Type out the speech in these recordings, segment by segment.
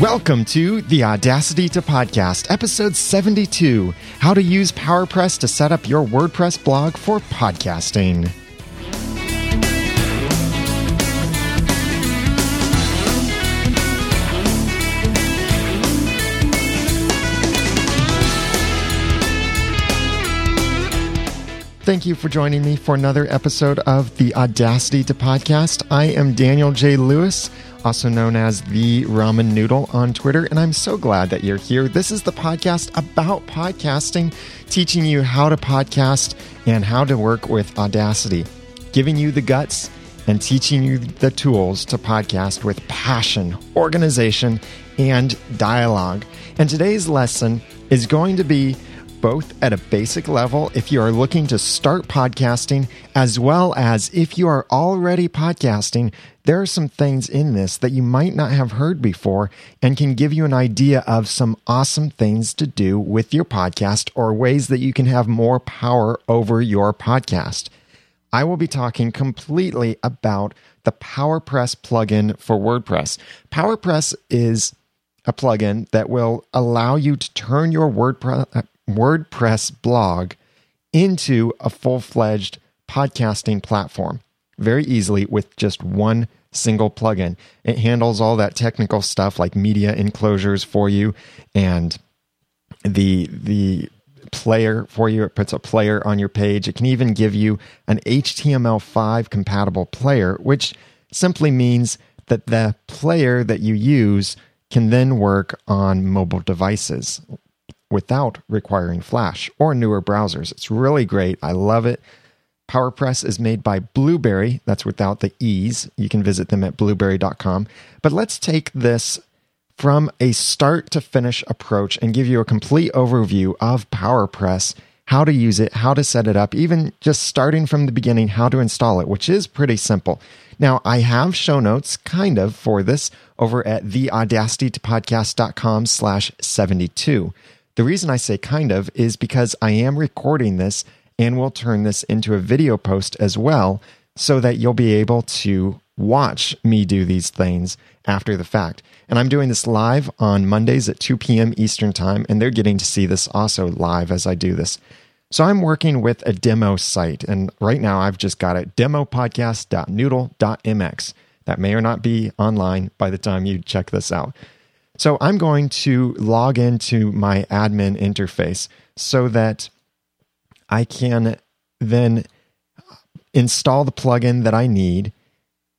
Welcome to the Audacity to Podcast, episode 72 How to Use PowerPress to Set Up Your WordPress Blog for Podcasting. Thank you for joining me for another episode of the Audacity to Podcast. I am Daniel J. Lewis also known as the Ramen Noodle on Twitter. And I'm so glad that you're here. This is the podcast about podcasting, teaching you how to podcast and how to work with Audacity, giving you the guts and teaching you the tools to podcast with passion, organization, and dialogue. And today's lesson is going to be both at a basic level if you are looking to start podcasting, as well as if you are already podcasting. There are some things in this that you might not have heard before and can give you an idea of some awesome things to do with your podcast or ways that you can have more power over your podcast. I will be talking completely about the PowerPress plugin for WordPress. PowerPress is a plugin that will allow you to turn your WordPress WordPress blog into a full fledged podcasting platform very easily with just one single plugin. It handles all that technical stuff like media enclosures for you and the the player for you. It puts a player on your page. It can even give you an HTML5 compatible player, which simply means that the player that you use can then work on mobile devices without requiring Flash or newer browsers. It's really great. I love it. PowerPress is made by Blubrry. That's without the E's. You can visit them at blubrry.com. But let's take this from a start to finish approach and give you a complete overview of PowerPress, how to use it, how to set it up, even just starting from the beginning, how to install it, which is pretty simple. Now, I have show notes kind of for this over at theaudacitytopodcast.com slash 72. The reason I say kind of is because I am recording this and will turn this into a video post as well so that you'll be able to watch me do these things after the fact. And I'm doing this live on Mondays at 2 p.m. Eastern Time, and they're getting to see this also live as I do this. So I'm working with a demo site, and right now I've just got it demopodcast.noodle.mx. That may or not be online by the time you check this out. So I'm going to log into my admin interface so that I can then install the plugin that I need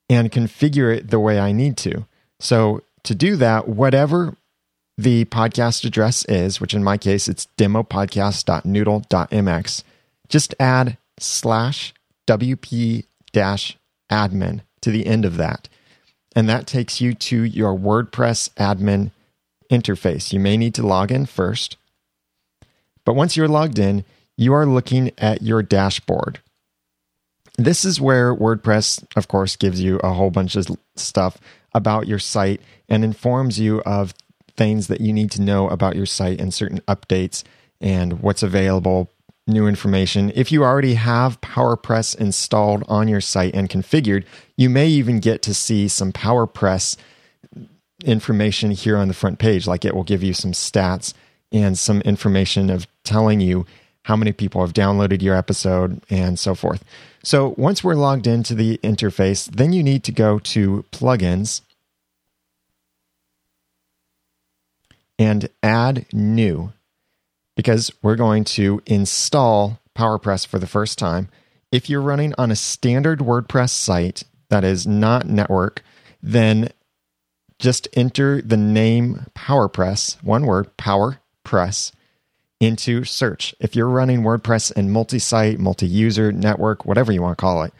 and configure it the way I need to. So to do that, whatever the podcast address is, which in my case it's demopodcast.noodle.mx, just add slash wp dash admin to the end of that and that takes you to your WordPress admin interface. You may need to log in first, but once you're logged in, you are looking at your dashboard. This is where WordPress, of course, gives you a whole bunch of stuff about your site and informs you of things that you need to know about your site and certain updates and what's available new information. If you already have PowerPress installed on your site and configured, you may even get to see some PowerPress information here on the front page. Like it will give you some stats and some information of telling you how many people have downloaded your episode and so forth. So once we're logged into the interface, then you need to go to plugins and add new because we're going to install PowerPress for the first time. If you're running on a standard WordPress site that is not network, then just enter the name PowerPress, one word, PowerPress, into search. If you're running WordPress in multi site, multi user, network, whatever you want to call it,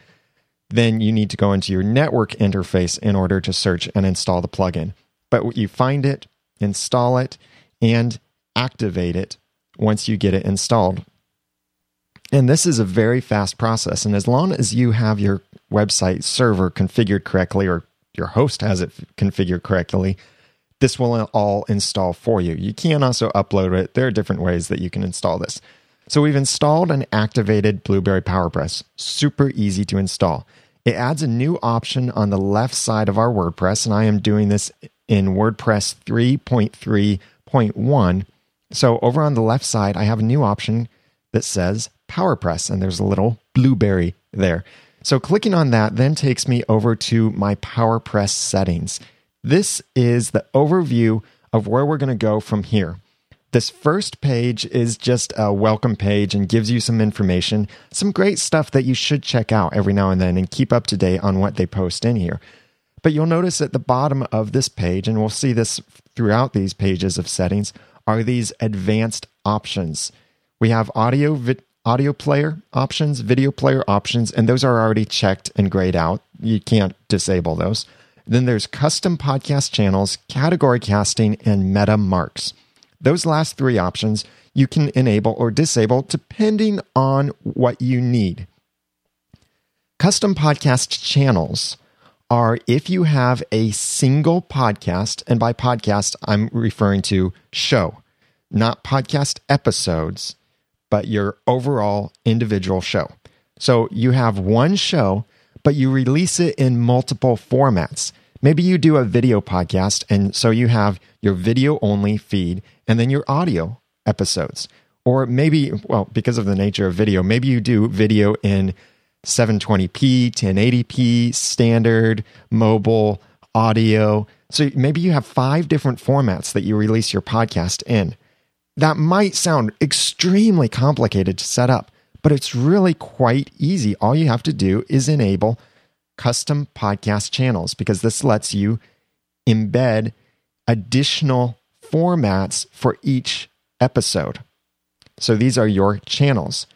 then you need to go into your network interface in order to search and install the plugin. But you find it, install it, and activate it once you get it installed. And this is a very fast process. And as long as you have your website server configured correctly or your host has it configured correctly, this will all install for you. You can also upload it. There are different ways that you can install this. So we've installed and activated Blubrry PowerPress. Super easy to install. It adds a new option on the left side of our WordPress, and I am doing this in WordPress 3.3.1. So over on the left side, I have a new option that says PowerPress, and there's a little blueberry there. So clicking on that then takes me over to my PowerPress settings. This is the overview of where we're going to go from here. This first page is just a welcome page and gives you some information, some great stuff that you should check out every now and then and keep up to date on what they post in here. But you'll notice at the bottom of this page, and we'll see this throughout these pages of settings, are these advanced options. We have audio, vi- audio player options, video player options, and those are already checked and grayed out. You can't disable those. Then there's custom podcast channels, category casting, and meta marks. Those last three options you can enable or disable depending on what you need. Custom podcast channels are if you have a single podcast, and by podcast, I'm referring to show, not podcast episodes but your overall individual show. So you have one show, but you release it in multiple formats. Maybe you do a video podcast, and so you have your video only feed and then your audio episodes. Or maybe, well, because of the nature of video, maybe you do video in 720p, 1080p, standard, mobile, audio. So maybe you have five different formats that you release your podcast in. That might sound extremely complicated to set up, but it's really quite easy. All you have to do is enable custom podcast channels because this lets you embed additional formats for each episode. So these are your channels.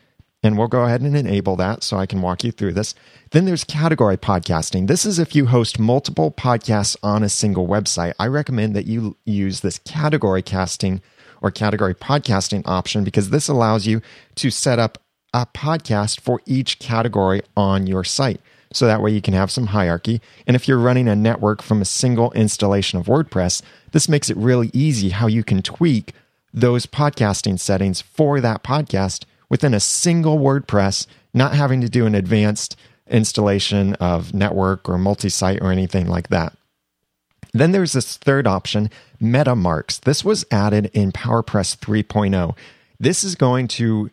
And we'll go ahead and enable that so I can walk you through this. Then there's category podcasting. This is if you host multiple podcasts on a single website. I recommend that you use this category casting or category podcasting option because this allows you to set up a podcast for each category on your site. So that way you can have some hierarchy. And if you're running a network from a single installation of WordPress, this makes it really easy how you can tweak those podcasting settings for that podcast within a single WordPress, not having to do an advanced installation of network or multi site or anything like that. Then there's this third option, meta marks. This was added in PowerPress 3.0. This is going to,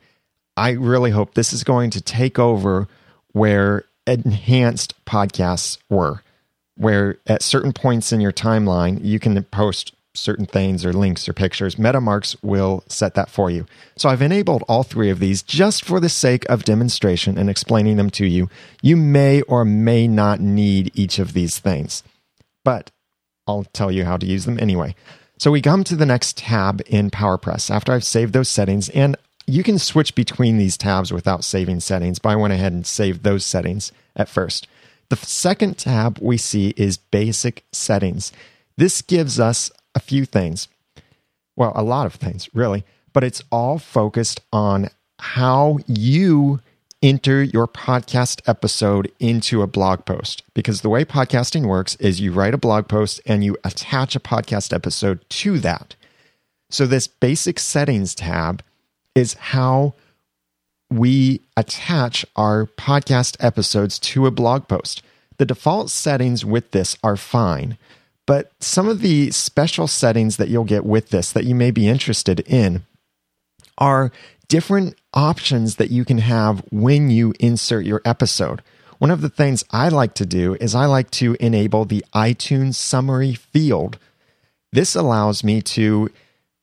I really hope this is going to take over where enhanced podcasts were, where at certain points in your timeline, you can post certain things or links or pictures. MetaMarks will set that for you. So I've enabled all three of these just for the sake of demonstration and explaining them to you. You may or may not need each of these things. But I'll tell you how to use them anyway. So we come to the next tab in PowerPress after I've saved those settings, and you can switch between these tabs without saving settings, but I went ahead and saved those settings at first. The second tab we see is Basic Settings. This gives us a few things. Well, a lot of things, really, but it's all focused on how you enter your podcast episode into a blog post because the way podcasting works is you write a blog post and you attach a podcast episode to that. So, this basic settings tab is how we attach our podcast episodes to a blog post. The default settings with this are fine, but some of the special settings that you'll get with this that you may be interested in are different options that you can have when you insert your episode. One of the things I like to do is I like to enable the iTunes summary field. This allows me to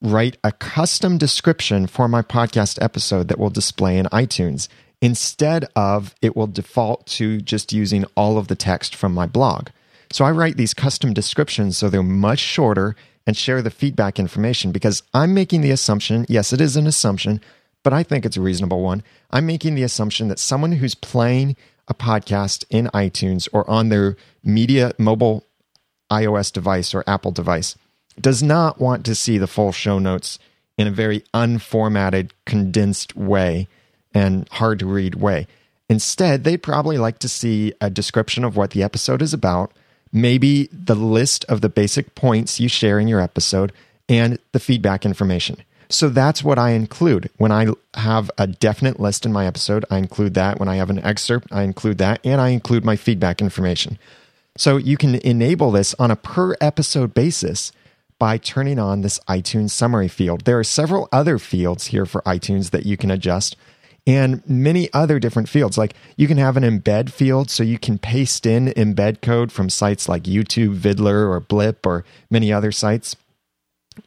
write a custom description for my podcast episode that will display in iTunes instead of it will default to just using all of the text from my blog. So I write these custom descriptions so they're much shorter and share the feedback information because I'm making the assumption, yes, it is an assumption, but I think it's a reasonable one. I'm making the assumption that someone who's playing a podcast in iTunes or on their media mobile iOS device or Apple device does not want to see the full show notes in a very unformatted, condensed way and hard to read way. Instead, they'd probably like to see a description of what the episode is about, maybe the list of the basic points you share in your episode, and the feedback information. So that's what I include. When I have a definite list in my episode, I include that. When I have an excerpt, I include that. And I include my feedback information. So you can enable this on a per episode basis by turning on this iTunes summary field. There are several other fields here for iTunes that you can adjust and many other different fields. Like you can have an embed field so you can paste in embed code from sites like YouTube, Viddler, or Blip, or many other sites.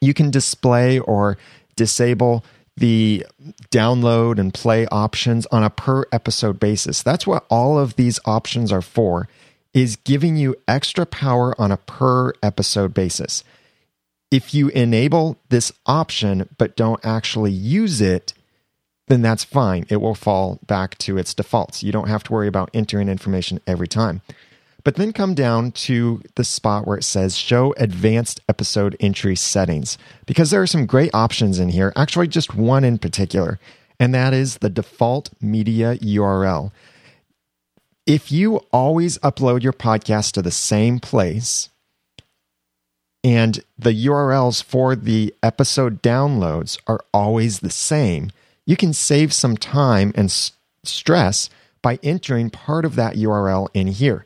You can display or disable the download and play options on a per episode basis. That's what all of these options are for is giving you extra power on a per episode basis. If you enable this option but don't actually use it, then that's fine. It will fall back to its defaults. You don't have to worry about entering information every time. But then come down to the spot where it says show advanced episode entry settings because there are some great options in here, actually, just one in particular, and that is the default media URL. If you always upload your podcast to the same place, and the URLs for the episode downloads are always the same, you can save some time and s- stress by entering part of that URL in here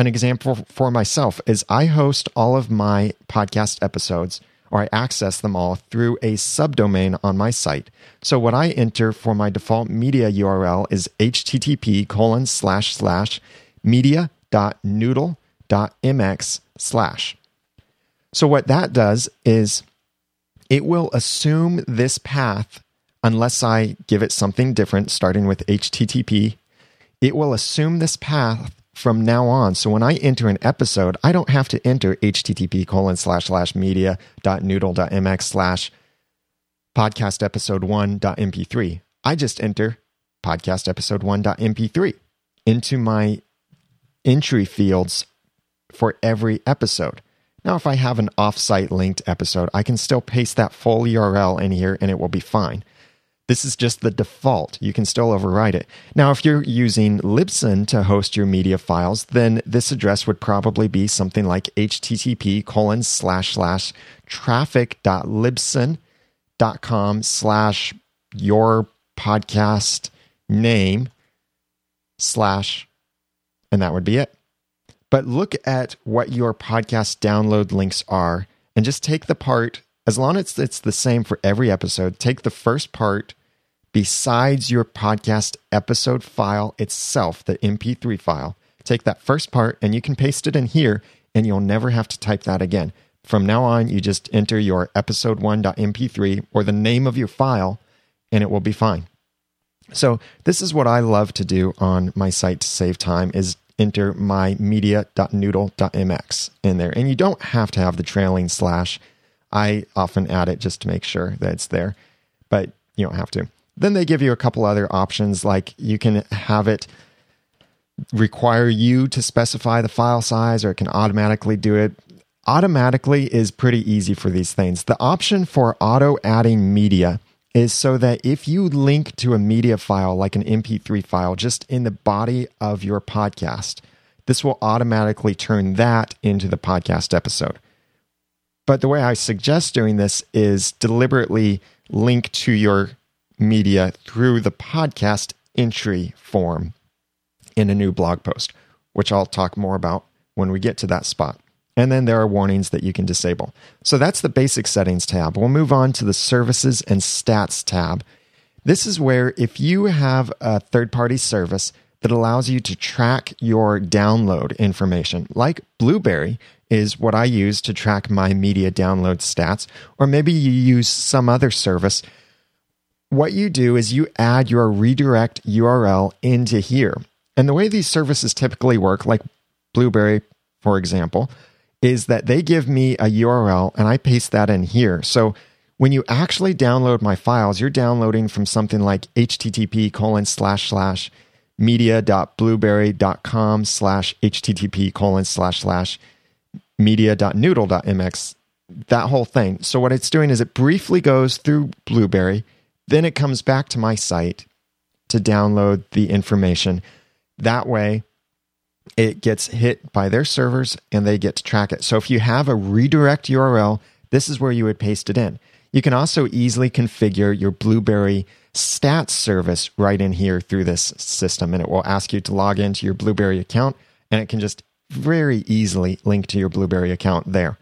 an example for myself is I host all of my podcast episodes or I access them all through a subdomain on my site. So what I enter for my default media URL is http colon slash slash media.noodle.mx slash. So what that does is it will assume this path unless I give it something different, starting with HTTP. It will assume this path from now on. So when I enter an episode, I don't have to enter http colon slash slash media dot noodle dot mx slash podcast episode one dot mp3. I just enter podcast episode one dot mp3 into my entry fields for every episode. Now, if I have an offsite linked episode, I can still paste that full URL in here and it will be fine. This is just the default. You can still override it. Now, if you're using Libsyn to host your media files, then this address would probably be something like http colon slash slash traffic.libsyn.com slash your podcast name slash, and that would be it. But look at what your podcast download links are and just take the part, as long as it's the same for every episode, take the first part besides your podcast episode file itself, the MP3 file. Take that first part and you can paste it in here and you'll never have to type that again. From now on, you just enter your episode1.mp3 or the name of your file and it will be fine. So this is what I love to do on my site to save time is enter my media.noodle.mx in there. And you don't have to have the trailing slash. I often add it just to make sure that it's there, but you don't have to. Then they give you a couple other options, like you can have it require you to specify the file size or it can automatically do it. Automatically is pretty easy for these things. The option for auto adding media is so that if you link to a media file like an MP3 file just in the body of your podcast, this will automatically turn that into the podcast episode. But the way I suggest doing this is deliberately link to your media through the podcast entry form in a new blog post, which I'll talk more about when we get to that spot. And then there are warnings that you can disable. So that's the basic settings tab. We'll move on to the services and stats tab. This is where if you have a third party service that allows you to track your download information, like Blubrry is what I use to track my media download stats, or maybe you use some other service what you do is you add your redirect URL into here. And the way these services typically work, like Blubrry, for example, is that they give me a URL and I paste that in here. So when you actually download my files, you're downloading from something like http colon slash slash media.blubrry.com slash http colon slash slash media.noodle.mx, that whole thing. So what it's doing is it briefly goes through Blubrry then it comes back to my site to download the information. That way, it gets hit by their servers and they get to track it. So if you have a redirect URL, this is where you would paste it in. You can also easily configure your Blubrry stats service right in here through this system, and it will ask you to log into your Blubrry account, and it can just very easily link to your Blubrry account there.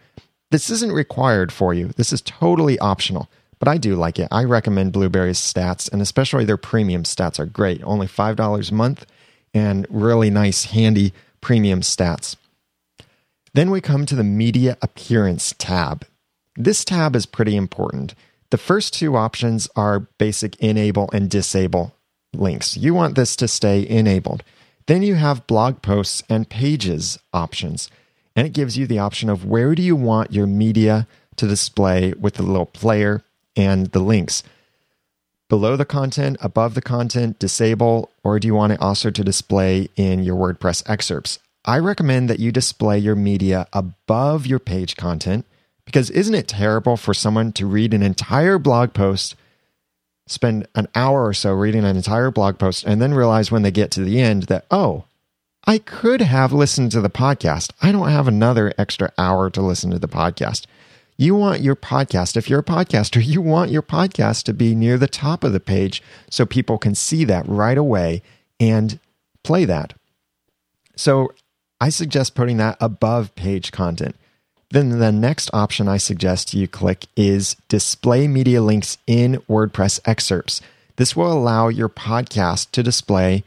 This isn't required for you. This is totally optional, but I do like it. I recommend Blubrry's stats, and especially their premium stats are great. Only $5 a month and really nice, handy premium stats. Then we come to the media appearance tab. This tab is pretty important. The first two options are basic enable and disable links. You want this to stay enabled. Then you have blog posts and pages options, and it gives you the option of where do you want your media to display with the little player and the links. Below the content, above the content, disable, or do you want it also to display in your WordPress excerpts? I recommend that you display your media above your page content because isn't it terrible for someone to read an entire blog post, spend an hour or so reading an entire blog post, and then realize when they get to the end that, oh, I could have listened to the podcast. I don't have another extra hour to listen to the podcast. You want your podcast, if you're a podcaster, you want your podcast to be near the top of the page so people can see that right away and play that. So I suggest putting that above page content. Then the next option I suggest you click is display media links in WordPress excerpts. This will allow your podcast to display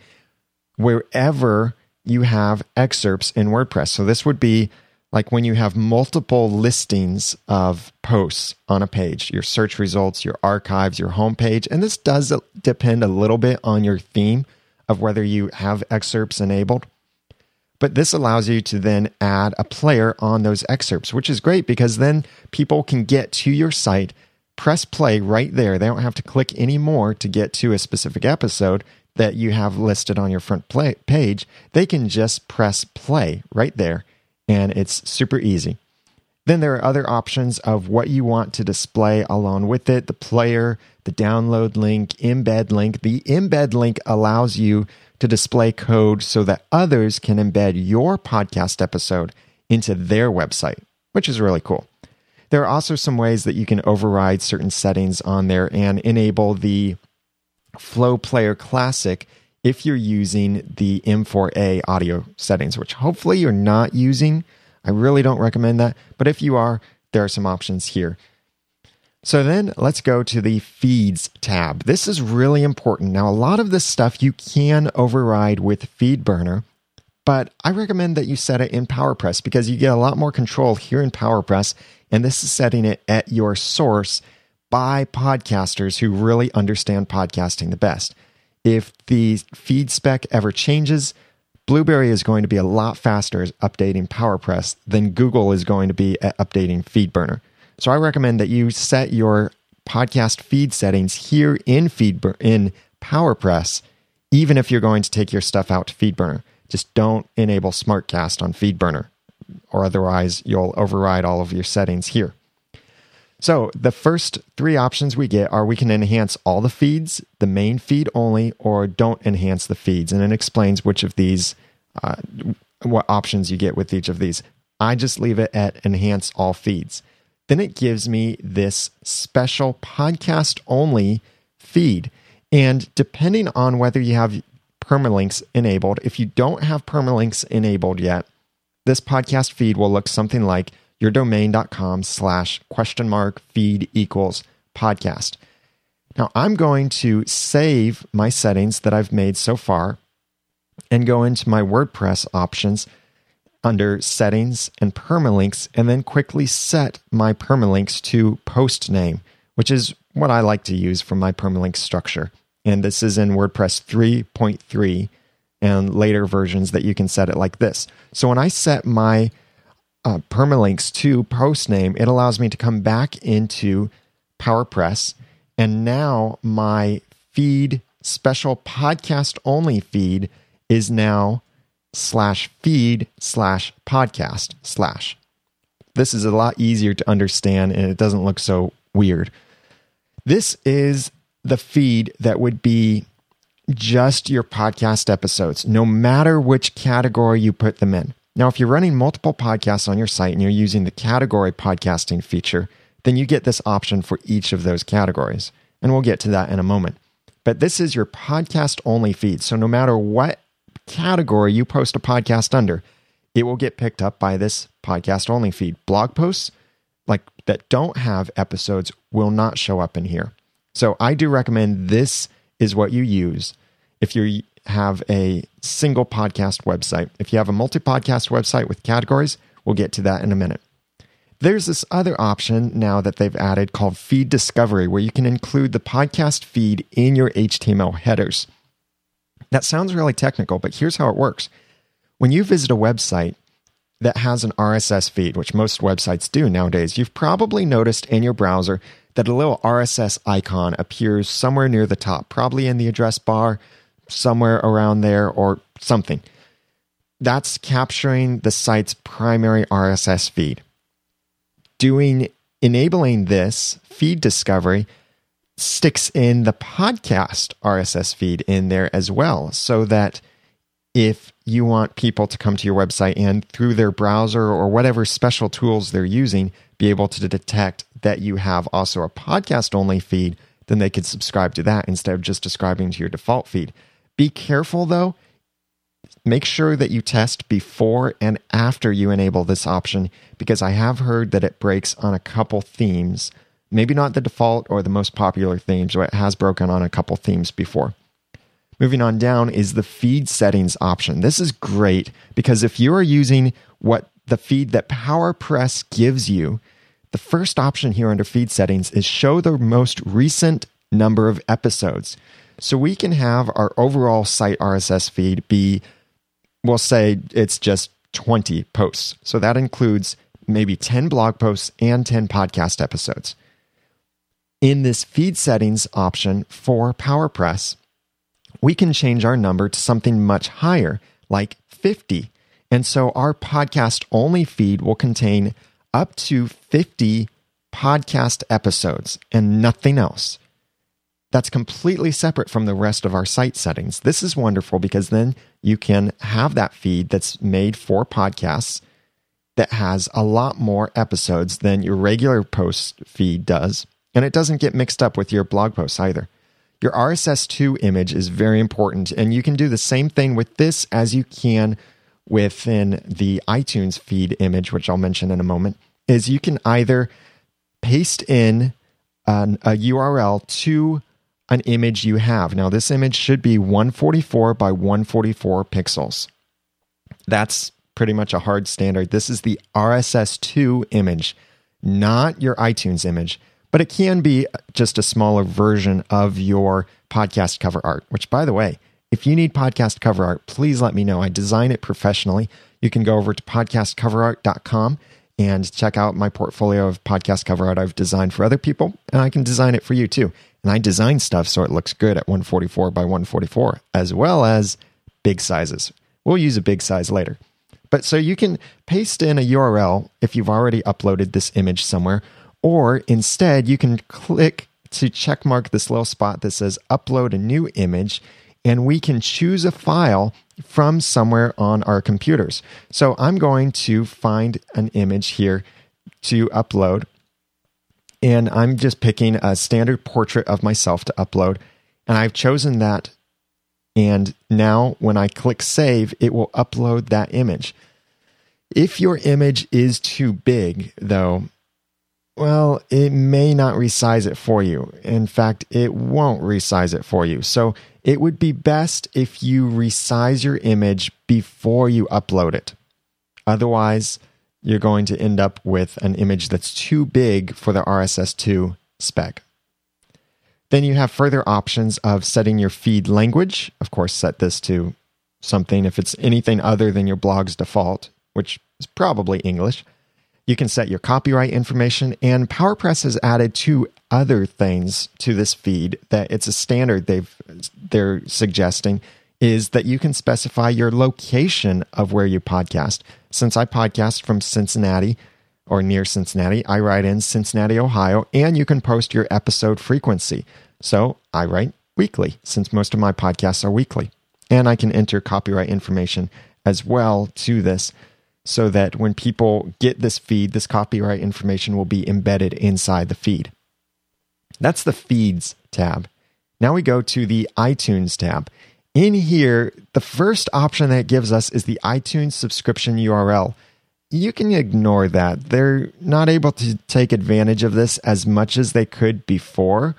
wherever you have excerpts in WordPress. So this would be like when you have multiple listings of posts on a page, your search results, your archives, your homepage. And this does depend a little bit on your theme of whether you have excerpts enabled. But this allows you to then add a player on those excerpts, which is great because then people can get to your site, press play right there. They don't have to click anymore to get to a specific episode that you have listed on your front play- page. They can just press play right there, and it's super easy. Then there are other options of what you want to display along with it the player, the download link, embed link. The embed link allows you to display code so that others can embed your podcast episode into their website, which is really cool. There are also some ways that you can override certain settings on there and enable the Flow Player Classic if you're using the M4A audio settings, which hopefully you're not using. I really don't recommend that. But if you are, there are some options here. So then let's go to the feeds tab. This is really important. Now, a lot of this stuff you can override with FeedBurner, but I recommend that you set it in PowerPress because you get a lot more control here in PowerPress. And this is setting it at your source by podcasters who really understand podcasting the best. If the feed spec ever changes, Blubrry is going to be a lot faster at updating PowerPress than Google is going to be at updating FeedBurner. So I recommend that you set your podcast feed settings here in in PowerPress, even if you're going to take your stuff out to FeedBurner. Just don't enable SmartCast on FeedBurner, or otherwise you'll override all of your settings here. So the first three options we get are we can enhance all the feeds, the main feed only, or don't enhance the feeds, and it explains which of these, uh, what options you get with each of these. I just leave it at enhance all feeds then it gives me this special podcast only feed. And depending on whether you have permalinks enabled, if you don't have permalinks enabled yet, this podcast feed will look something like yourdomain.com slash question mark feed equals podcast. Now I'm going to save my settings that I've made so far and go into my WordPress options under settings and permalinks and then quickly set my permalinks to post name, which is what I like to use for my permalink structure. And this is in WordPress 3.3 and later versions that you can set it like this. So when I set my uh, permalinks to post name, it allows me to come back into PowerPress. And now my feed, special podcast only feed, is now slash feed slash podcast slash. This is a lot easier to understand and it doesn't look so weird. This is the feed that would be just your podcast episodes, no matter which category you put them in. Now, if you're running multiple podcasts on your site and you're using the category podcasting feature, then you get this option for each of those categories. And we'll get to that in a moment. But this is your podcast only feed. So no matter what category you post a podcast under, it will get picked up by this podcast only feed. Blog posts like that don't have episodes will not show up in here. So I do recommend this is what you use if you have a single podcast website. If you have a multi podcast website with categories, we'll get to that in a minute. There's this other option now that they've added called Feed Discovery, where you can include the podcast feed in your HTML headers. That sounds really technical, but here's how it works. When you visit a website that has an RSS feed, which most websites do nowadays, you've probably noticed in your browser that a little RSS icon appears somewhere near the top, probably in the address bar, somewhere around there, or something. That's capturing the site's primary RSS feed. Doing enabling this feed discovery sticks in the podcast RSS feed in there as well, so that if you want people to come to your website and through their browser or whatever special tools they're using, be able to detect that you have also a podcast only feed, then they could subscribe to that instead of just subscribing to your default feed. Be careful though. Make sure that you test before and after you enable this option because I have heard that it breaks on a couple themes. Maybe not the default or the most popular themes, but it has broken on a couple themes before. Moving on down is the feed settings option. This is great because if you are using what the feed that PowerPress gives you, the first option here under feed settings is show the most recent number of episodes. So we can have our overall site RSS feed be, we'll say it's just 20 posts. So that includes maybe 10 blog posts and 10 podcast episodes. In this feed settings option for PowerPress, we can change our number to something much higher, like 50. And so our podcast only feed will contain up to 50 podcast episodes and nothing else. That's completely separate from the rest of our site settings. This is wonderful because then you can have that feed that's made for podcasts that has a lot more episodes than your regular post feed does. And it doesn't get mixed up with your blog posts either. Your RSS2 image is very important, and you can do the same thing with this as you can within the iTunes feed image, which I'll mention in a moment, is you can either paste in an, a URL to an image you have. Now, this image should be 144 by 144 pixels. That's pretty much a hard standard. This is the RSS2 image, not your iTunes image, but it can be just a smaller version of your podcast cover art, which, by the way, if you need podcast cover art, please let me know. I design it professionally. You can go over to podcastcoverart.com and check out my portfolio of podcast cover art I've designed for other people, and I can design it for you too. And I design stuff so it looks good at 144 by 144, as well as big sizes. We'll use a big size later. But so you can paste in a URL if you've already uploaded this image somewhere, or instead you can click to checkmark this little spot that says upload a new image and we can choose a file from somewhere on our computers. So I'm going to find an image here to upload. And I'm just picking a standard portrait of myself to upload. And I've chosen that. And now when I click save, it will upload that image. If your image is too big, though, well, it may not resize it for you. In fact, it won't resize it for you. So it would be best if you resize your image before you upload it. Otherwise, you're going to end up with an image that's too big for the RSS2 spec. Then you have further options of setting your feed language. Of course, set this to something if it's anything other than your blog's default, which is probably English. You can set your copyright information, and PowerPress has added two other things to this feed that it's a standard they've they're suggesting is that you can specify your location of where you podcast. Since I podcast from Cincinnati or near Cincinnati, I write in Cincinnati, Ohio, and you can post your episode frequency. So I write weekly since most of my podcasts are weekly. And I can enter copyright information as well to this so that when people get this feed, this copyright information will be embedded inside the feed. That's the feeds tab. Now we go to the iTunes tab. In here, the first option that gives us is the iTunes subscription URL. You can ignore that. They're not able to take advantage of this as much as they could before,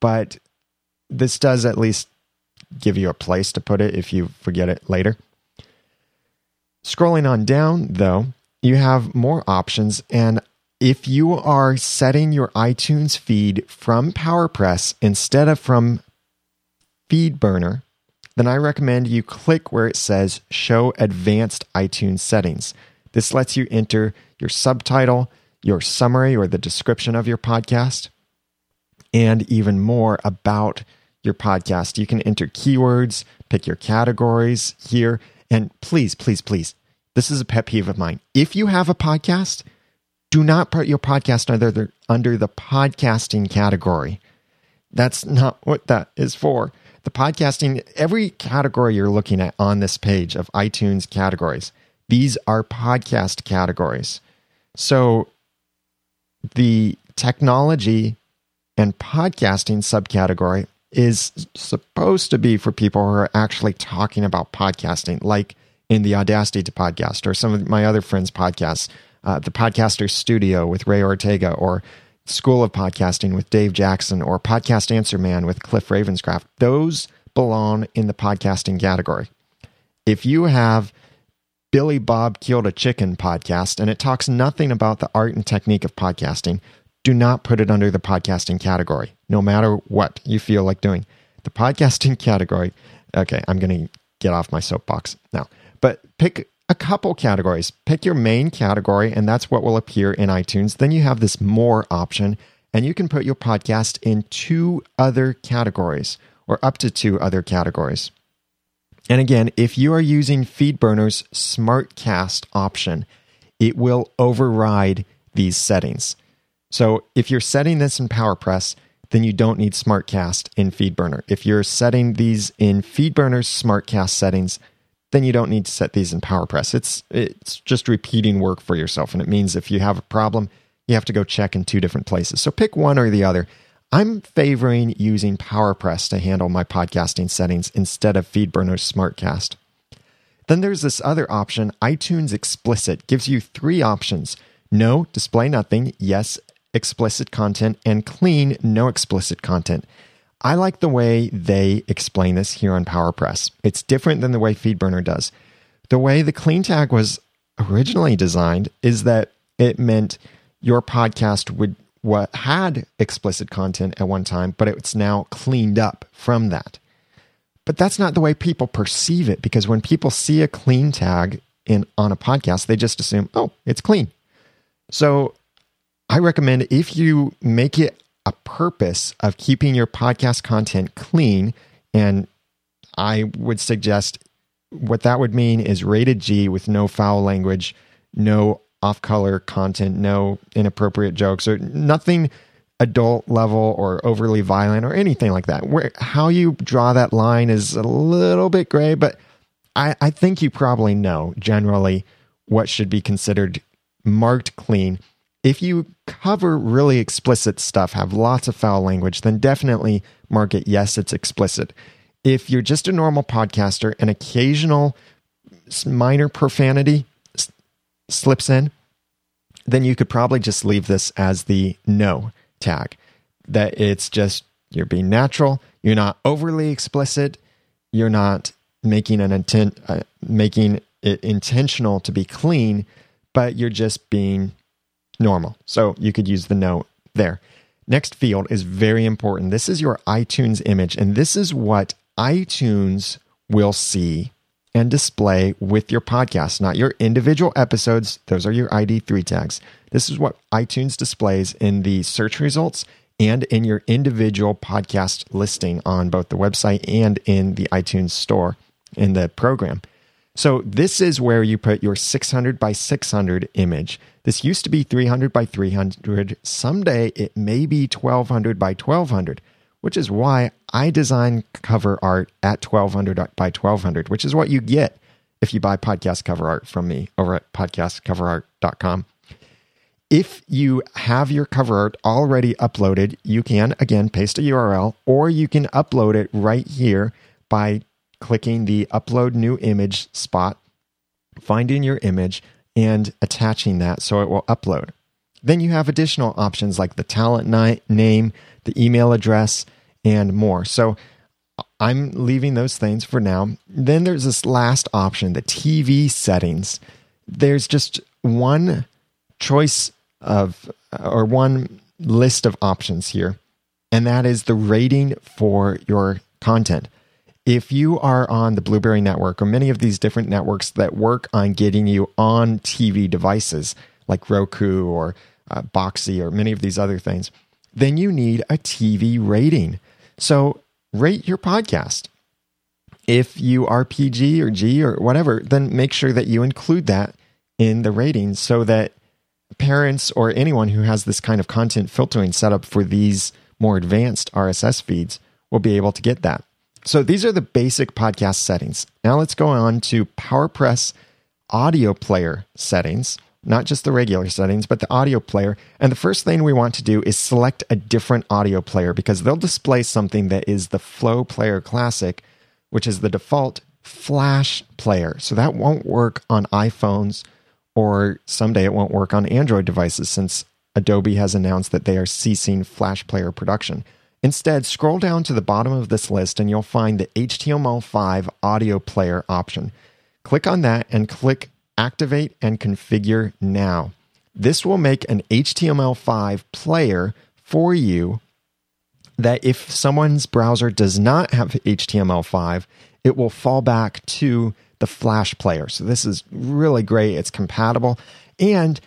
but this does at least give you a place to put it if you forget it later. Scrolling on down, though, you have more options. And if you are setting your iTunes feed from PowerPress instead of from FeedBurner, then I recommend you click where it says Show Advanced iTunes Settings. This lets you enter your subtitle, your summary or the description of your podcast, and even more about your podcast. You can enter keywords, pick your categories here. And please, please, please, this is a pet peeve of mine. If you have a podcast, do not put your podcast under the, under the podcasting category. That's not what that is for. The podcasting, every category you're looking at on this page of iTunes categories, these are podcast categories. So the technology and podcasting subcategory is supposed to be for people who are actually talking about podcasting, like in the Audacity to Podcast or some of my other friends' podcasts, uh, the Podcaster Studio with Ray Ortega, or School of Podcasting with Dave Jackson, or Podcast Answer Man with Cliff Ravenscraft. Those belong in the podcasting category. If you have Billy Bob Killed a Chicken podcast and it talks nothing about the art and technique of podcasting, do not put it under the podcasting category, no matter what you feel like doing. The podcasting category, okay, I'm going to get off my soapbox now, but pick a couple categories. Pick your main category, and that's what will appear in iTunes. Then you have this more option, and you can put your podcast in two other categories or up to two other categories. And again, if you are using FeedBurner's SmartCast option, it will override these settings. So if you're setting this in PowerPress, then you don't need SmartCast in FeedBurner. If you're setting these in FeedBurner's SmartCast settings, then you don't need to set these in PowerPress. It's it's just repeating work for yourself, and it means if you have a problem, you have to go check in two different places. So pick one or the other. I'm favoring using PowerPress to handle my podcasting settings instead of FeedBurner's SmartCast. Then there's this other option, iTunes Explicit, gives you three options: no, display nothing, yes, explicit content and clean, no explicit content. I like the way they explain this here on PowerPress. It's different than the way FeedBurner does. The way the clean tag was originally designed is that it meant your podcast would what had explicit content at one time, but it's now cleaned up from that. But that's not the way people perceive it because when people see a clean tag in on a podcast, they just assume, "Oh, it's clean." So I recommend if you make it a purpose of keeping your podcast content clean, and I would suggest what that would mean is rated G with no foul language, no off color content, no inappropriate jokes, or nothing adult level or overly violent or anything like that. Where how you draw that line is a little bit gray, but I, I think you probably know generally what should be considered marked clean if you cover really explicit stuff, have lots of foul language, then definitely mark it yes, it's explicit. If you're just a normal podcaster, an occasional minor profanity s- slips in, then you could probably just leave this as the no tag. That it's just you're being natural, you're not overly explicit, you're not making an intent, uh, making it intentional to be clean, but you're just being normal. So you could use the no there. Next field is very important. This is your iTunes image, and this is what iTunes will see and display with your podcast, not your individual episodes. Those are your ID3 tags. This is what iTunes displays in the search results and in your individual podcast listing on both the website and in the iTunes store in the program. So this is where you put your 600 by 600 image. This used to be 300 by 300. Someday it may be 1200 by 1200, which is why I design cover art at 1200 by 1200, which is what you get if you buy podcast cover art from me over at podcastcoverart.com. If you have your cover art already uploaded, you can again paste a URL or you can upload it right here by clicking the upload new image spot, finding your image, and attaching that so it will upload. Then you have additional options like the talent name, the email address, and more. So I'm leaving those things for now. Then there's this last option, the TV settings. There's just one choice of, or one list of options here, and that is the rating for your content. If you are on the Blubrry network or many of these different networks that work on getting you on TV devices like Roku or uh, Boxee or many of these other things, then you need a TV rating. So rate your podcast. If you are PG or G or whatever, then make sure that you include that in the rating so that parents or anyone who has this kind of content filtering set up for these more advanced RSS feeds will be able to get that. So these are the basic podcast settings. Now let's go on to PowerPress audio player settings, not just the regular settings, but the audio player. And the first thing we want to do is select a different audio player because they'll display something that is the Flow Player Classic, which is the default Flash player. So that won't work on iPhones or someday it won't work on Android devices since Adobe has announced that they are ceasing Flash Player production. Instead, scroll down to the bottom of this list and you'll find the HTML5 audio player option. Click on that and click Activate and Configure Now. This will make an HTML5 player for you that if someone's browser does not have HTML5, it will fall back to the Flash player. So this is really great. It's compatible. And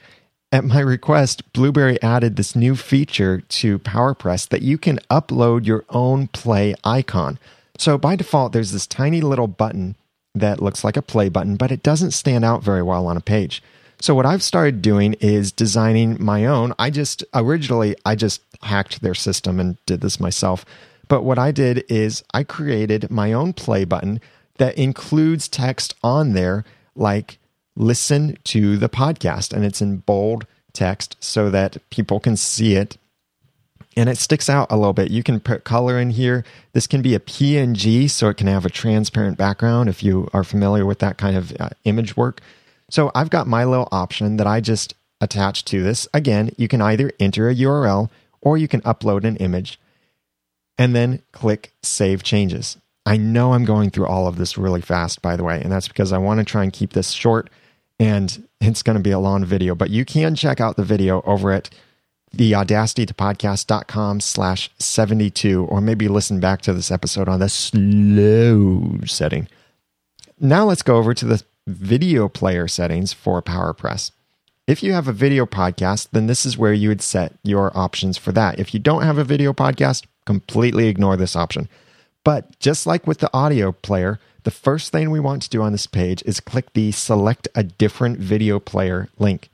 at my request, Blubrry added this new feature to PowerPress that you can upload your own play icon. So by default, there's this tiny little button that looks like a play button, but it doesn't stand out very well on a page. So what I've started doing is designing my own. I just originally I just hacked their system and did this myself. But what I did is I created my own play button that includes text on there like listen to the podcast and it's in bold text so that people can see it and it sticks out a little bit. You can put color in here. This can be a PNG so it can have a transparent background if you are familiar with that kind of uh, image work. So I've got my little option that I just attach to this. Again, you can either enter a URL or you can upload an image and then click save changes. I know I'm going through all of this really fast, by the way, and that's because I want to try and keep this short and it's going to be a long video, but you can check out the video over at the audacity to podcast.com slash 72, or maybe listen back to this episode on the slow setting. Now let's go over to the video player settings for PowerPress. If you have a video podcast, then this is where you would set your options for that. If you don't have a video podcast, completely ignore this option. But just like with the audio player, the first thing we want to do on this page is click the select a different video player link.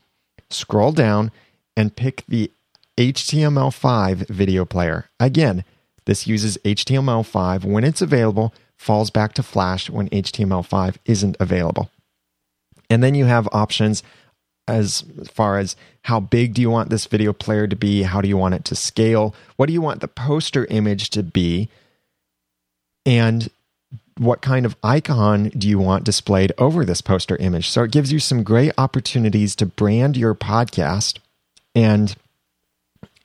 Scroll down and pick the HTML5 video player. Again, this uses HTML5 when it's available, falls back to Flash when HTML5 isn't available. And then you have options as far as how big do you want this video player to be? How do you want it to scale? What do you want the poster image to be? And what kind of icon do you want displayed over this poster image? So it gives you some great opportunities to brand your podcast and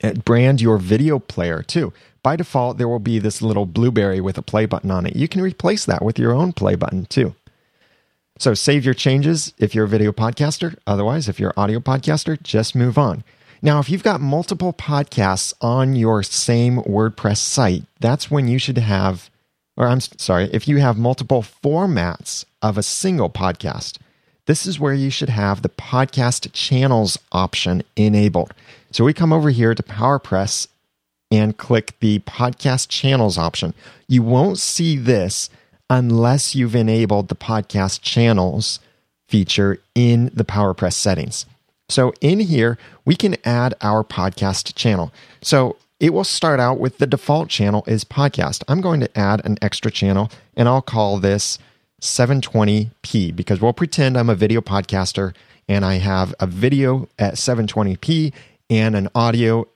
uh, brand your video player too. By default, there will be this little blueberry with a play button on it. You can replace that with your own play button too. So save your changes if you're a video podcaster. Otherwise, if you're audio podcaster, just move on. Now, if you've got multiple podcasts on your same WordPress site, that's when you should have or I'm sorry, if you have multiple formats of a single podcast, this is where you should have the podcast channels option enabled. So we come over here to PowerPress and click the podcast channels option. You won't see this unless you've enabled the podcast channels feature in the PowerPress settings. So in here, we can add our podcast channel. So it will start out with the default channel is podcast. I'm going to add an extra channel and I'll call this 720p because we'll pretend I'm a video podcaster and I have a video at 720p and an audio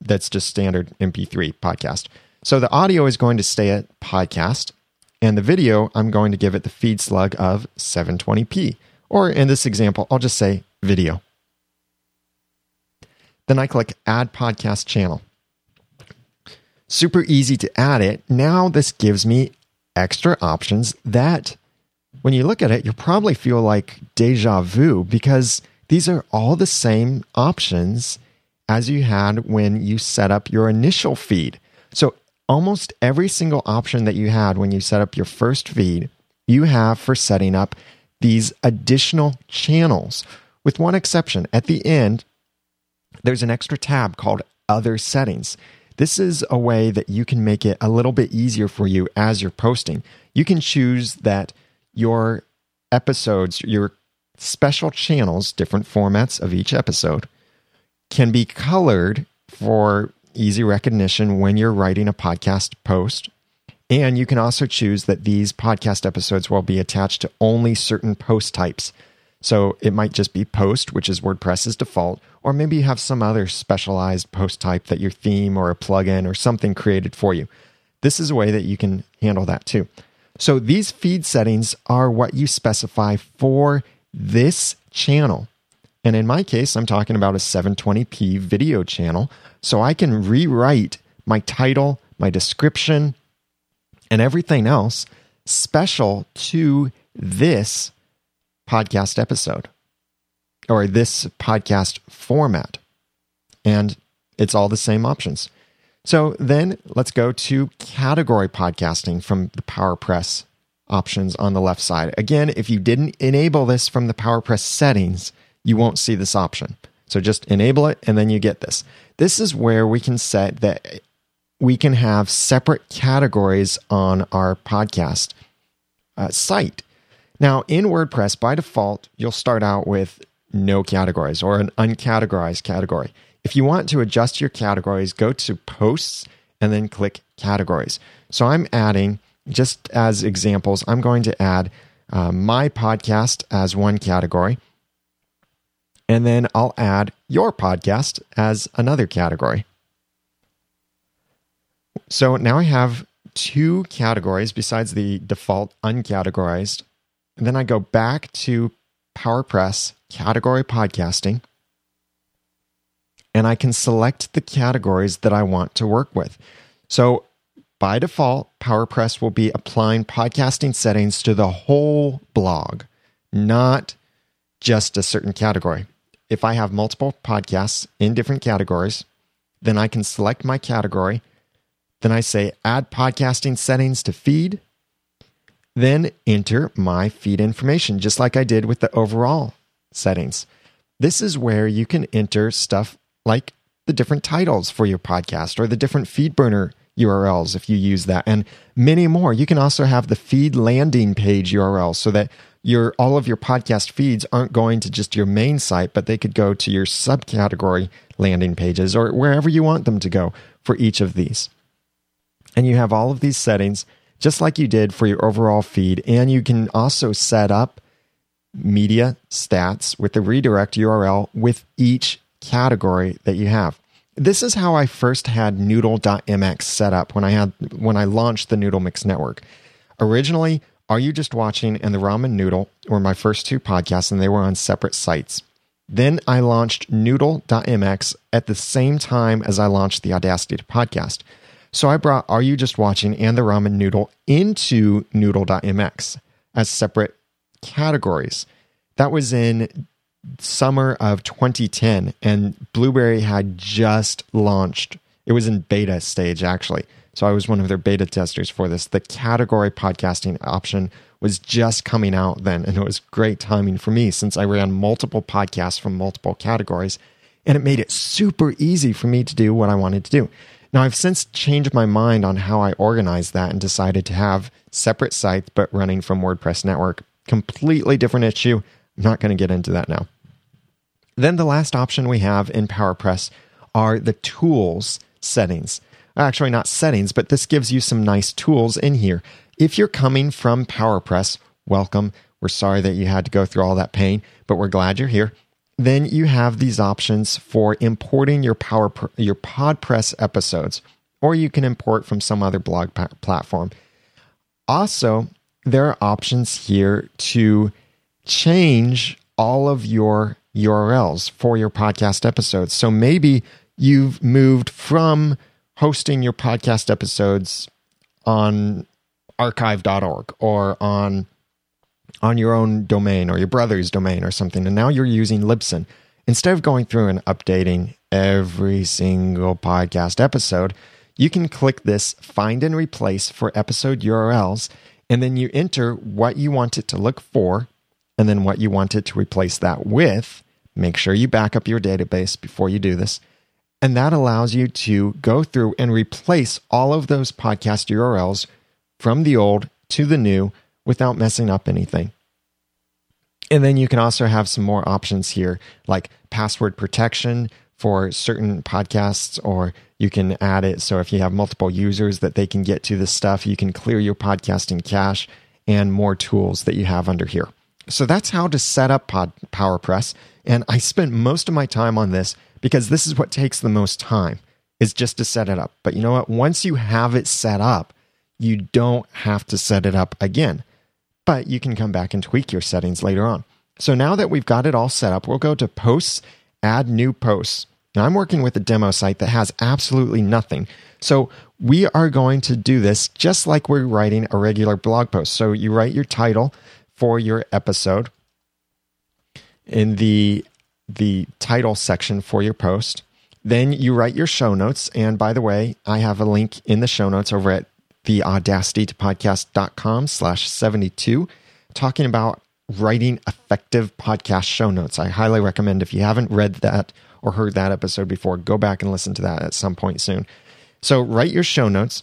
that's just standard MP3 podcast. So the audio is going to stay at podcast And the video, I'm going to give it the feed slug of 720p. Or in this example, I'll just say video. Then I click Add Podcast Channel. Super easy to add it. Now this gives me extra options that, when you look at it, you'll probably feel like deja vu because these are all the same options as you had when you set up your initial feed. So almost every single option that you had when you set up your first feed, you have for setting up these additional channels, with one exception. At the end, there's an extra tab called Other Settings. This is a way that you can make it a little bit easier for you as you're posting. You can choose that your episodes, your special channels, different formats of each episode, can be colored for easy recognition when you're writing a podcast post. And you can also choose that these podcast episodes will be attached to only certain post types. So it might just be post, which is WordPress's default, or maybe you have some other specialized post type that your theme or a plugin or something created for you. This is a way that you can handle that too. So these feed settings are what you specify for this channel. And in my case, I'm talking about a 720p video channel. So I can rewrite my title, my description, and everything else special to this podcast episode or this podcast format. And it's all the same options. So then let's go to category podcasting from the PowerPress options on the left side. Again, if you didn't enable this from the PowerPress settings, you won't see this option. So just enable it and then you get this. This is where we can set that we can have separate categories on our podcast uh, site. Now, in WordPress, by default, you'll start out with no categories or an uncategorized category. If you want to adjust your categories, go to posts and then click categories. So I'm adding, just as examples, I'm going to add uh, my podcast as one category. And then I'll add your podcast as another category. So now I have two categories besides the default uncategorized. And then I go back to PowerPress category podcasting and I can select the categories that I want to work with. So by default, PowerPress will be applying podcasting settings to the whole blog, not just a certain category. If I have multiple podcasts in different categories, then I can select my category. Then I say add podcasting settings to feed. Then enter my feed information, just like I did with the overall settings. This is where you can enter stuff like the different titles for your podcast or the different feed burner URLs if you use that and many more. You can also have the feed landing page URL so that your all of your podcast feeds aren't going to just your main site, but they could go to your subcategory landing pages or wherever you want them to go for each of these. And you have all of these settings just like you did for your overall feed. And you can also set up media stats with the redirect URL with each category that you have. This is how I first had noodle.mx set up when I had when I launched the Noodle Mix network. Originally, Are You Just Watching and the Ramen Noodle were my first two podcasts and they were on separate sites. Then I launched noodle.mx at the same time as I launched the Audacity to podcast. So I brought Are You Just Watching and the Ramen Noodle into noodle.mx as separate categories. That was in summer of 2010, and Blubrry had just launched. It was in beta stage, actually. So I was one of their beta testers for this. The category podcasting option was just coming out then, and it was great timing for me since I ran multiple podcasts from multiple categories, and it made it super easy for me to do what I wanted to do. Now, I've since changed my mind on how I organize that and decided to have separate sites but running from WordPress Network. Completely different issue. I'm not going to get into that now. Then the last option we have in PowerPress are the tools settings. Actually, not settings, but this gives you some nice tools in here. If you're coming from PowerPress, welcome. We're sorry that you had to go through all that pain, but we're glad you're here. Then you have these options for importing your Power your PodPress episodes, or you can import from some other blog platform. Also, there are options here to change all of your URLs for your podcast episodes. So maybe you've moved from hosting your podcast episodes on archive.org or on on your own domain or your brother's domain or something and now you're using Libsyn instead of going through and updating every single podcast episode you can click this find and replace for episode URLs and then you enter what you want it to look for and then what you want it to replace that with make sure you back up your database before you do this and that allows you to go through and replace all of those podcast URLs from the old to the new without messing up anything. And then you can also have some more options here, like password protection for certain podcasts, or you can add it so if you have multiple users that they can get to this stuff, you can clear your podcasting cache and more tools that you have under here. So that's how to set up Pod PowerPress. And I spent most of my time on this because this is what takes the most time is just to set it up. But you know what? Once you have it set up, you don't have to set it up again. But you can come back and tweak your settings later on. So now that we've got it all set up, we'll go to posts, add new posts. Now I'm working with a demo site that has absolutely nothing. So we are going to do this just like we're writing a regular blog post. So you write your title for your episode in the the title section for your post. Then you write your show notes. And by the way, I have a link in the show notes over at the podcast.com slash 72 talking about writing effective podcast show notes. I highly recommend if you haven't read that or heard that episode before, go back and listen to that at some point soon. So write your show notes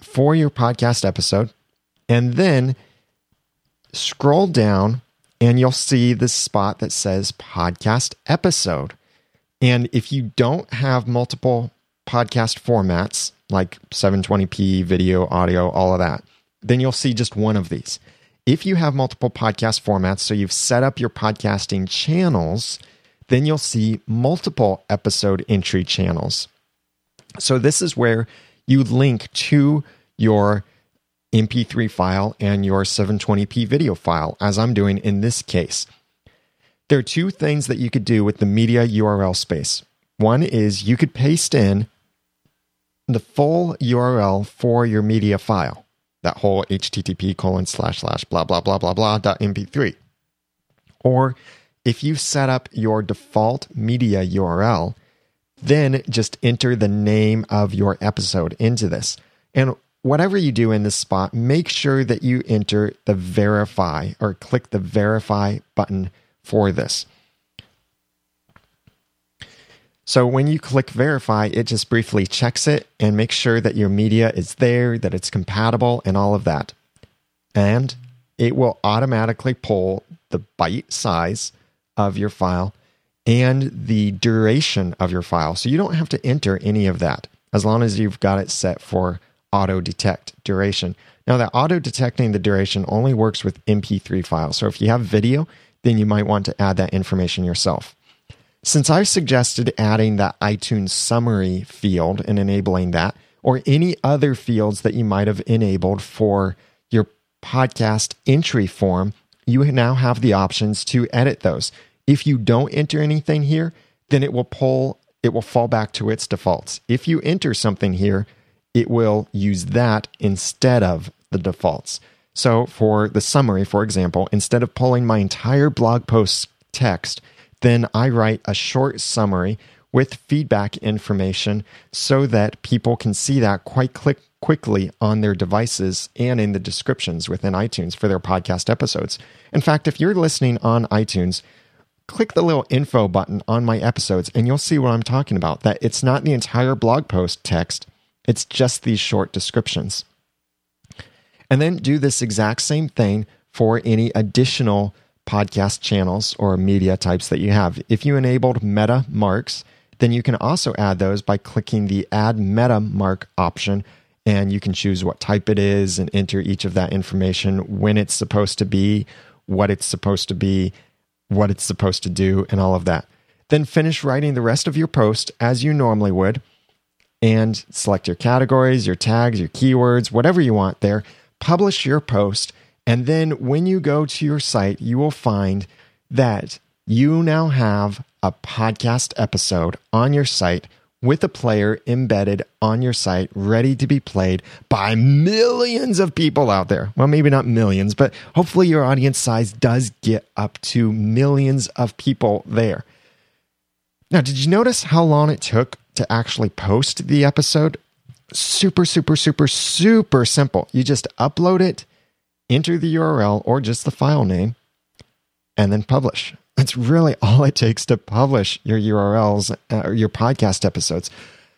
for your podcast episode and then scroll down and you'll see the spot that says podcast episode. And if you don't have multiple podcast formats like 720p, video, audio, all of that, then you'll see just one of these. If you have multiple podcast formats, so you've set up your podcasting channels, then you'll see multiple episode entry channels. So this is where you link to your MP3 file and your 720p video file, as I'm doing in this case. There are two things that you could do with the media URL space. One is you could paste in the full URL for your media file, that whole http colon slash slash blah blah blah blah blah dot mp3. Or if you set up your default media URL, then just enter the name of your episode into this. And whatever you do in this spot, make sure that you enter the verify or click the verify button for this. So when you click verify, it just briefly checks it and makes sure that your media is there, that it's compatible, and all of that. And it will automatically pull the byte size of your file and the duration of your file. So you don't have to enter any of that as long as you've got it set for auto detect duration. Now, that auto detecting the duration only works with MP3 files. So if you have video, then you might want to add that information yourself. Since I suggested adding that iTunes summary field and enabling that, or any other fields that you might have enabled for your podcast entry form, you now have the options to edit those. If you don't enter anything here, then it will pull, it will fall back to its defaults. If you enter something here, it will use that instead of the defaults. So, for the summary, for example, instead of pulling my entire blog post text, then I write a short summary with feedback information so that people can see that quite quick, quickly on their devices and in the descriptions within iTunes for their podcast episodes. In fact, if you're listening on iTunes, click the little info button on my episodes and you'll see what I'm talking about. That it's not the entire blog post text, it's just these short descriptions. And then do this exact same thing for any additional podcast channels or media types that you have. If you enabled meta marks, then you can also add those by clicking the add meta mark option and you can choose what type it is and enter each of that information when it's supposed to be, what it's supposed to be, what it's supposed to do, and all of that. Then finish writing the rest of your post as you normally would and select your categories, your tags, your keywords, whatever you want there. publish your post. And then when you go to your site, you will find that you now have a podcast episode on your site with a player embedded on your site, ready to be played by millions of people out there. Well, maybe not millions, but hopefully your audience size does get up to millions of people there. Now, did you notice how long it took to actually post the episode? Super, super, super, super simple. You just upload it, enter the URL or just the file name, and then publish. That's really all it takes to publish your URLs uh, or your podcast episodes.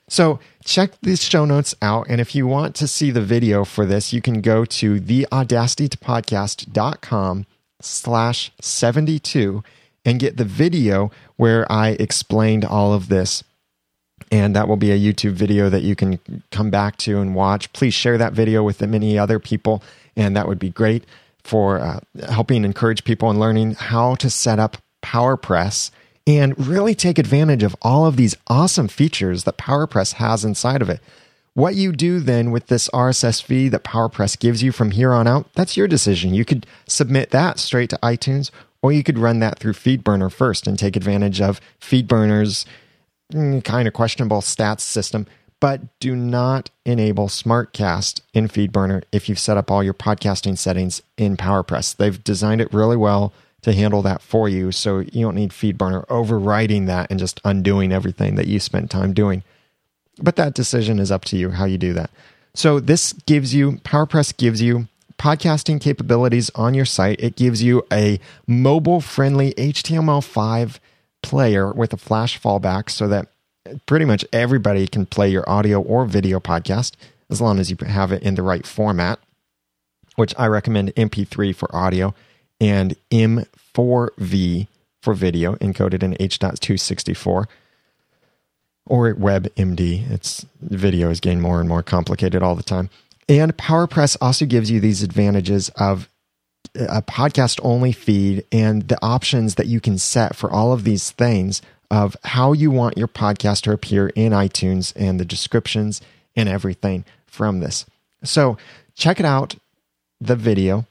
So check these show notes out. And if you want to see the video for this, you can go to theaudacitytopodcast.com slash 72 and get the video where I explained all of this. And that will be a YouTube video that you can come back to and watch. Please share that video with many other people, and that would be great for uh, helping encourage people in learning how to set up PowerPress and really take advantage of all of these awesome features that PowerPress has inside of it. What you do then with this RSS feed that PowerPress gives you from here on out, that's your decision. You could submit that straight to iTunes, or you could run that through FeedBurner first and take advantage of FeedBurner's Mm, kind of questionable stats system. But do not enable SmartCast in FeedBurner if you've set up all your podcasting settings in PowerPress. They've designed it really well to handle that for you. So you don't need FeedBurner overriding that and just undoing everything that you spent time doing. But that decision is up to you how you do that. So this gives you, PowerPress gives you podcasting capabilities on your site. It gives you a mobile friendly HTML5 player with a flash fallback so that pretty much everybody can play your audio or video podcast as long as you have it in the right format, which I recommend MP3 for audio and M4V for video encoded in H.264 or WebMD. It's video is getting more and more complicated all the time. And PowerPress also gives you these advantages of a podcast only feed and the options that you can set for all of these things of how you want your podcast to appear in iTunes and the descriptions and everything from this. So check it out, the video,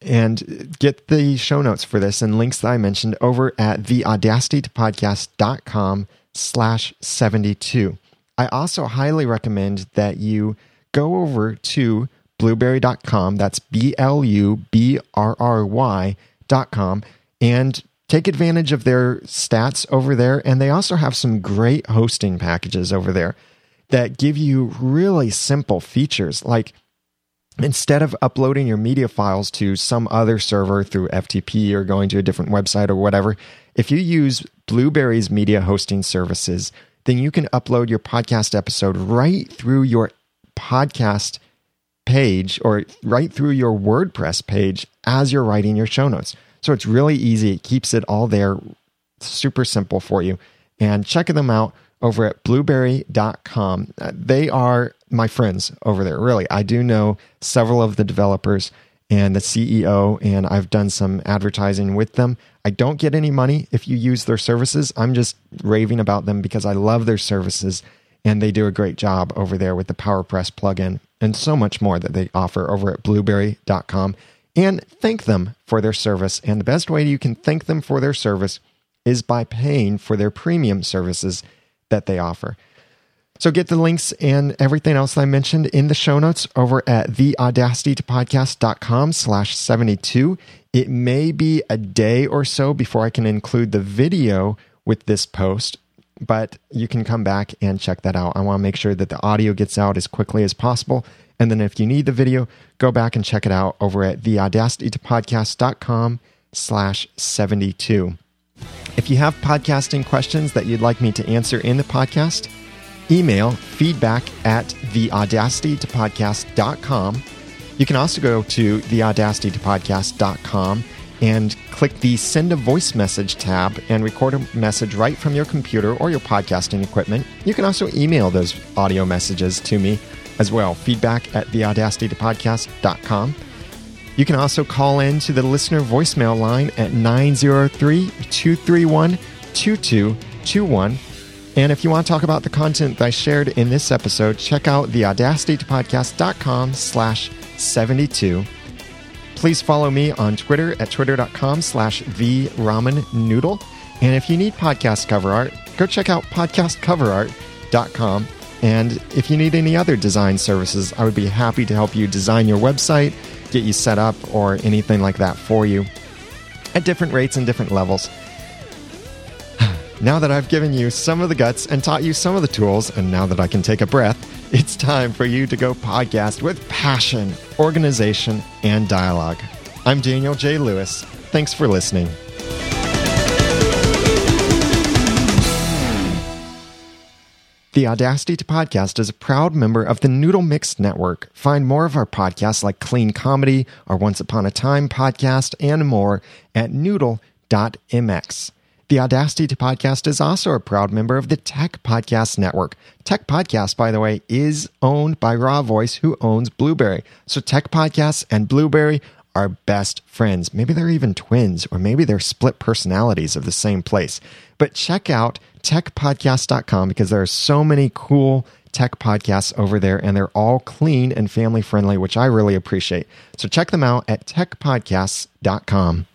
and get the show notes for this and links that I mentioned over at theaudacitytopodcast.com slash 72. I also highly recommend that you go over to blubrry.com. That's B L U B R R Y.com and take advantage of their stats over there. And they also have some great hosting packages over there that give you really simple features like instead of uploading your media files to some other server through FTP or going to a different website or whatever, if you use Blubrry's media hosting services, then you can upload your podcast episode right through your podcast page or right through your WordPress page as you're writing your show notes. So it's really easy. It keeps it all there, super simple for you. And check them out over at blubrry.com. Uh, they are my friends over there. Really, I do know several of the developers and the CEO, and I've done some advertising with them. I don't get any money if you use their services. I'm just raving about them because I love their services and they do a great job over there with the PowerPress plugin and so much more that they offer over at blubrry.com. And thank them for their service. And the best way you can thank them for their service is by paying for their premium services that they offer. So get the links and everything else I mentioned in the show notes over at theaudacitytopodcast.com slash 72. It may be a day or so before I can include the video with this post, but you can come back and check that out. I want to make sure that the audio gets out as quickly as possible. And then if you need the video, go back and check it out over at theaudacitytopodcast.com slash 72. If you have podcasting questions that you'd like me to answer in the podcast, email feedback at theaudacitytopodcast.com. You can also go to theaudacitytopodcast.com and click the send a voice message tab and record a message right from your computer or your podcasting equipment. You can also email those audio messages to me as well. Feedback at theaudacitytopodcast.com. You can also call in to the listener voicemail line at 903 231 2221 And if you want to talk about the content that I shared in this episode, check out the audacitytopodcast.com slash 72. Please follow me on Twitter at twitter.com slash the noodle. And if you need podcast cover art, go check out podcastcoverart.com. And if you need any other design services, I would be happy to help you design your website, get you set up, or anything like that for you at different rates and different levels. Now that I've given you some of the guts and taught you some of the tools, and now that I can take a breath, it's time for you to go podcast with passion, organization, and dialogue. I'm Daniel J. Lewis. Thanks for listening. The Audacity to Podcast is a proud member of the Noodle Mix Network. Find more of our podcasts like Clean Comedy, our Once Upon a Time podcast, and more at noodle.mx. The Audacity to Podcast is also a proud member of the Tech Podcast Network. Tech Podcast, by the way, is owned by RawVoice, who owns Blubrry. So Tech Podcasts and Blubrry are best friends. Maybe they're even twins, or maybe they're split personalities of the same place. But check out techpodcast.com because there are so many cool tech podcasts over there, and they're all clean and family friendly, which I really appreciate. So check them out at techpodcasts.com.